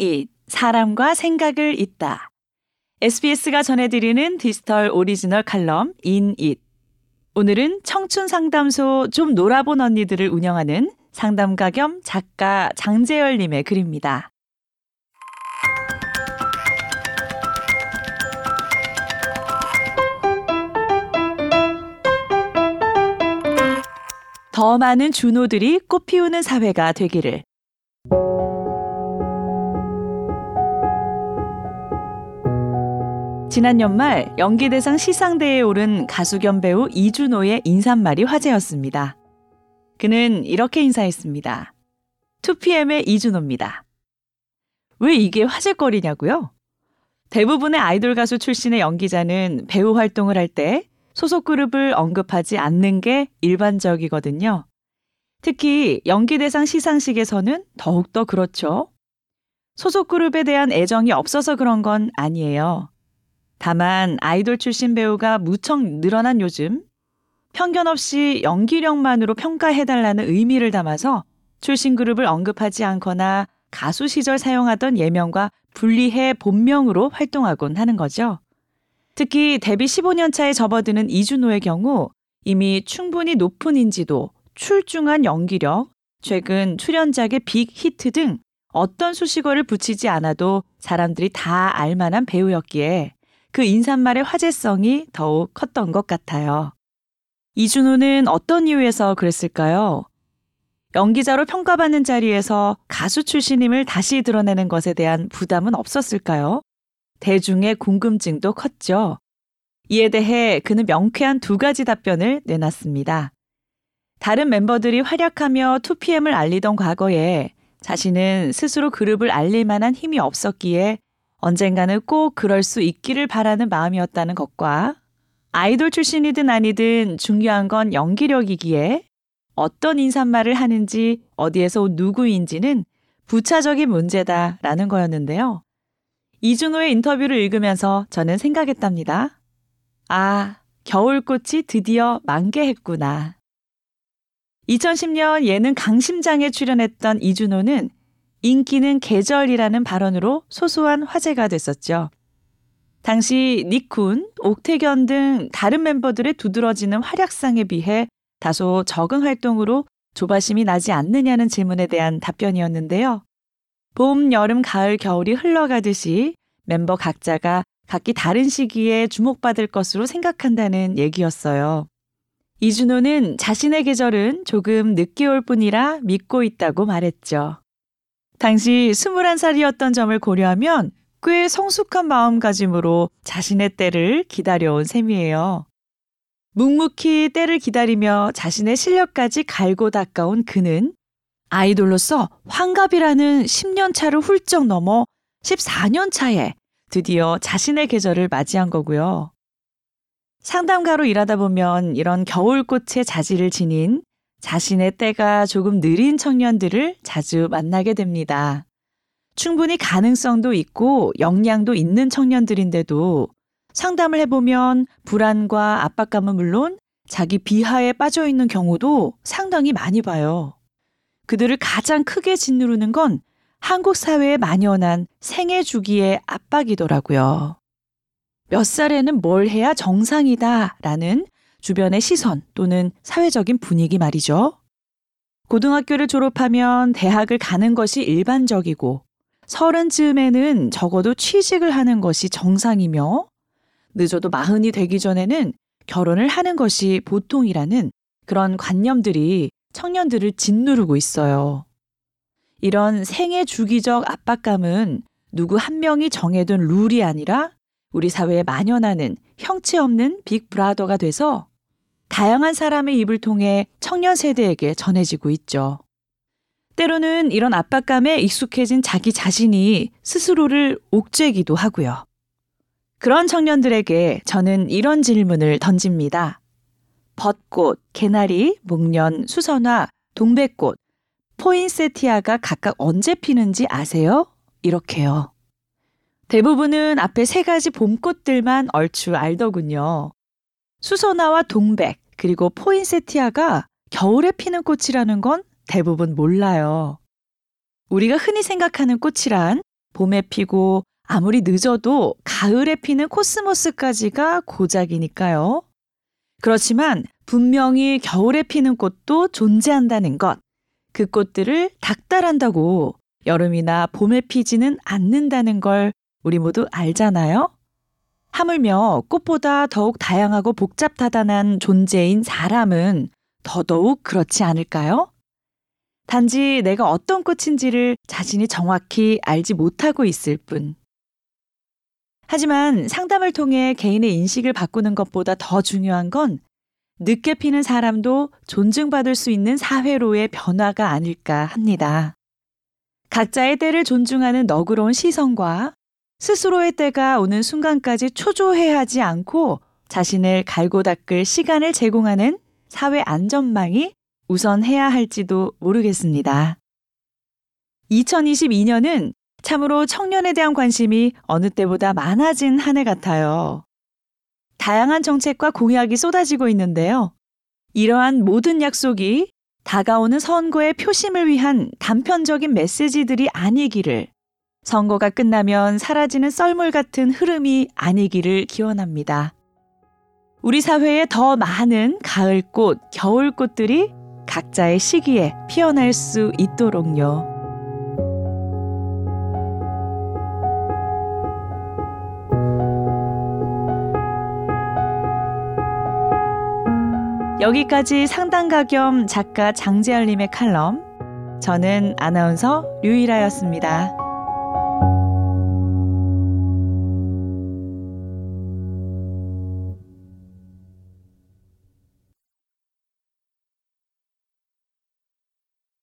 인잇 사람과 생각을 잇다. SBS가 전해드리는 디지털 오리지널 칼럼 인잇. 오늘은 청춘 상담소 좀 놀아본 언니들을 운영하는 상담가 겸 작가 장재열 님의 글입니다. 더 많은 준호들이 꽃 피우는 사회가 되기를. 지난 연말 연기대상 시상대에 오른 가수 겸 배우 이준호의 인사말이 화제였습니다. 그는 이렇게 인사했습니다. 2PM의 이준호입니다. 왜 이게 화제거리냐고요? 대부분의 아이돌 가수 출신의 연기자는 배우 활동을 할 때 소속 그룹을 언급하지 않는 게 일반적이거든요. 특히 연기대상 시상식에서는 더욱더 그렇죠. 소속 그룹에 대한 애정이 없어서 그런 건 아니에요. 다만 아이돌 출신 배우가 무척 늘어난 요즘 편견 없이 연기력만으로 평가해달라는 의미를 담아서 출신 그룹을 언급하지 않거나 가수 시절 사용하던 예명과 분리해 본명으로 활동하곤 하는 거죠. 특히 데뷔 15년 차에 접어드는 이준호의 경우 이미 충분히 높은 인지도, 출중한 연기력, 최근 출연작의 빅 히트 등 어떤 수식어를 붙이지 않아도 사람들이 다 알만한 배우였기에 그 인사말의 화제성이 더욱 컸던 것 같아요. 이준호는 어떤 이유에서 그랬을까요? 연기자로 평가받는 자리에서 가수 출신임을 다시 드러내는 것에 대한 부담은 없었을까요? 대중의 궁금증도 컸죠. 이에 대해 그는 명쾌한 두 가지 답변을 내놨습니다. 다른 멤버들이 활약하며 2PM을 알리던 과거에 자신은 스스로 그룹을 알릴 만한 힘이 없었기에 언젠가는 꼭 그럴 수 있기를 바라는 마음이었다는 것과 아이돌 출신이든 아니든 중요한 건 연기력이기에 어떤 인사말을 하는지 어디에서 온 누구인지는 부차적인 문제다라는 거였는데요. 이준호의 인터뷰를 읽으면서 저는 생각했답니다. 아, 겨울꽃이 드디어 만개했구나. 2010년 예능 강심장에 출연했던 이준호는 인기는 계절이라는 발언으로 소소한 화제가 됐었죠. 당시 니쿤, 옥태견 등 다른 멤버들의 두드러지는 활약상에 비해 다소 적은 활동으로 조바심이 나지 않느냐는 질문에 대한 답변이었는데요. 봄, 여름, 가을, 겨울이 흘러가듯이 멤버 각자가 각기 다른 시기에 주목받을 것으로 생각한다는 얘기였어요. 이준호는 자신의 계절은 조금 늦게 올 뿐이라 믿고 있다고 말했죠. 당시 21살이었던 점을 고려하면 꽤 성숙한 마음가짐으로 자신의 때를 기다려온 셈이에요. 묵묵히 때를 기다리며 자신의 실력까지 갈고 닦아온 그는 아이돌로서 환갑이라는 10년 차를 훌쩍 넘어 14년 차에 드디어 자신의 계절을 맞이한 거고요. 상담가로 일하다 보면 이런 겨울꽃의 자질을 지닌 자신의 때가 조금 느린 청년들을 자주 만나게 됩니다. 충분히 가능성도 있고 역량도 있는 청년들인데도 상담을 해보면 불안과 압박감은 물론 자기 비하에 빠져 있는 경우도 상당히 많이 봐요. 그들을 가장 크게 짓누르는 건 한국 사회에 만연한 생애 주기의 압박이더라고요. 몇 살에는 뭘 해야 정상이다 라는 주변의 시선 또는 사회적인 분위기 말이죠. 고등학교를 졸업하면 대학을 가는 것이 일반적이고 서른 즈음에는 적어도 취직을 하는 것이 정상이며 늦어도 마흔이 되기 전에는 결혼을 하는 것이 보통이라는 그런 관념들이 청년들을 짓누르고 있어요. 이런 생애 주기적 압박감은 누구 한 명이 정해둔 룰이 아니라 우리 사회에 만연하는 형체 없는 빅브라더가 돼서 다양한 사람의 입을 통해 청년 세대에게 전해지고 있죠. 때로는 이런 압박감에 익숙해진 자기 자신이 스스로를 옥죄기도 하고요. 그런 청년들에게 저는 이런 질문을 던집니다. 벚꽃, 개나리, 목련, 수선화, 동백꽃, 포인세티아가 각각 언제 피는지 아세요? 이렇게요. 대부분은 앞에 세 가지 봄꽃들만 얼추 알더군요. 수선화와 동백, 그리고 포인세티아가 겨울에 피는 꽃이라는 건 대부분 몰라요. 우리가 흔히 생각하는 꽃이란 봄에 피고 아무리 늦어도 가을에 피는 코스모스까지가 고작이니까요. 그렇지만 분명히 겨울에 피는 꽃도 존재한다는 것. 그 꽃들을 닥달한다고 여름이나 봄에 피지는 않는다는 걸 우리 모두 알잖아요? 하물며 꽃보다 더욱 다양하고 복잡다단한 존재인 사람은 더더욱 그렇지 않을까요? 단지 내가 어떤 꽃인지를 자신이 정확히 알지 못하고 있을 뿐. 하지만 상담을 통해 개인의 인식을 바꾸는 것보다 더 중요한 건 늦게 피는 사람도 존중받을 수 있는 사회로의 변화가 아닐까 합니다. 각자의 때를 존중하는 너그러운 시선과 스스로의 때가 오는 순간까지 초조해하지 않고 자신을 갈고 닦을 시간을 제공하는 사회 안전망이 우선해야 할지도 모르겠습니다. 2022년은 참으로 청년에 대한 관심이 어느 때보다 많아진 한 해 같아요. 다양한 정책과 공약이 쏟아지고 있는데요. 이러한 모든 약속이 다가오는 선거의 표심을 위한 단편적인 메시지들이 아니기를, 선거가 끝나면 사라지는 썰물 같은 흐름이 아니기를 기원합니다. 우리 사회에 더 많은 가을꽃, 겨울꽃들이 각자의 시기에 피어날 수 있도록요. 여기까지 상담가 겸 작가 장재열님의 칼럼. 저는 아나운서 류일아였습니다.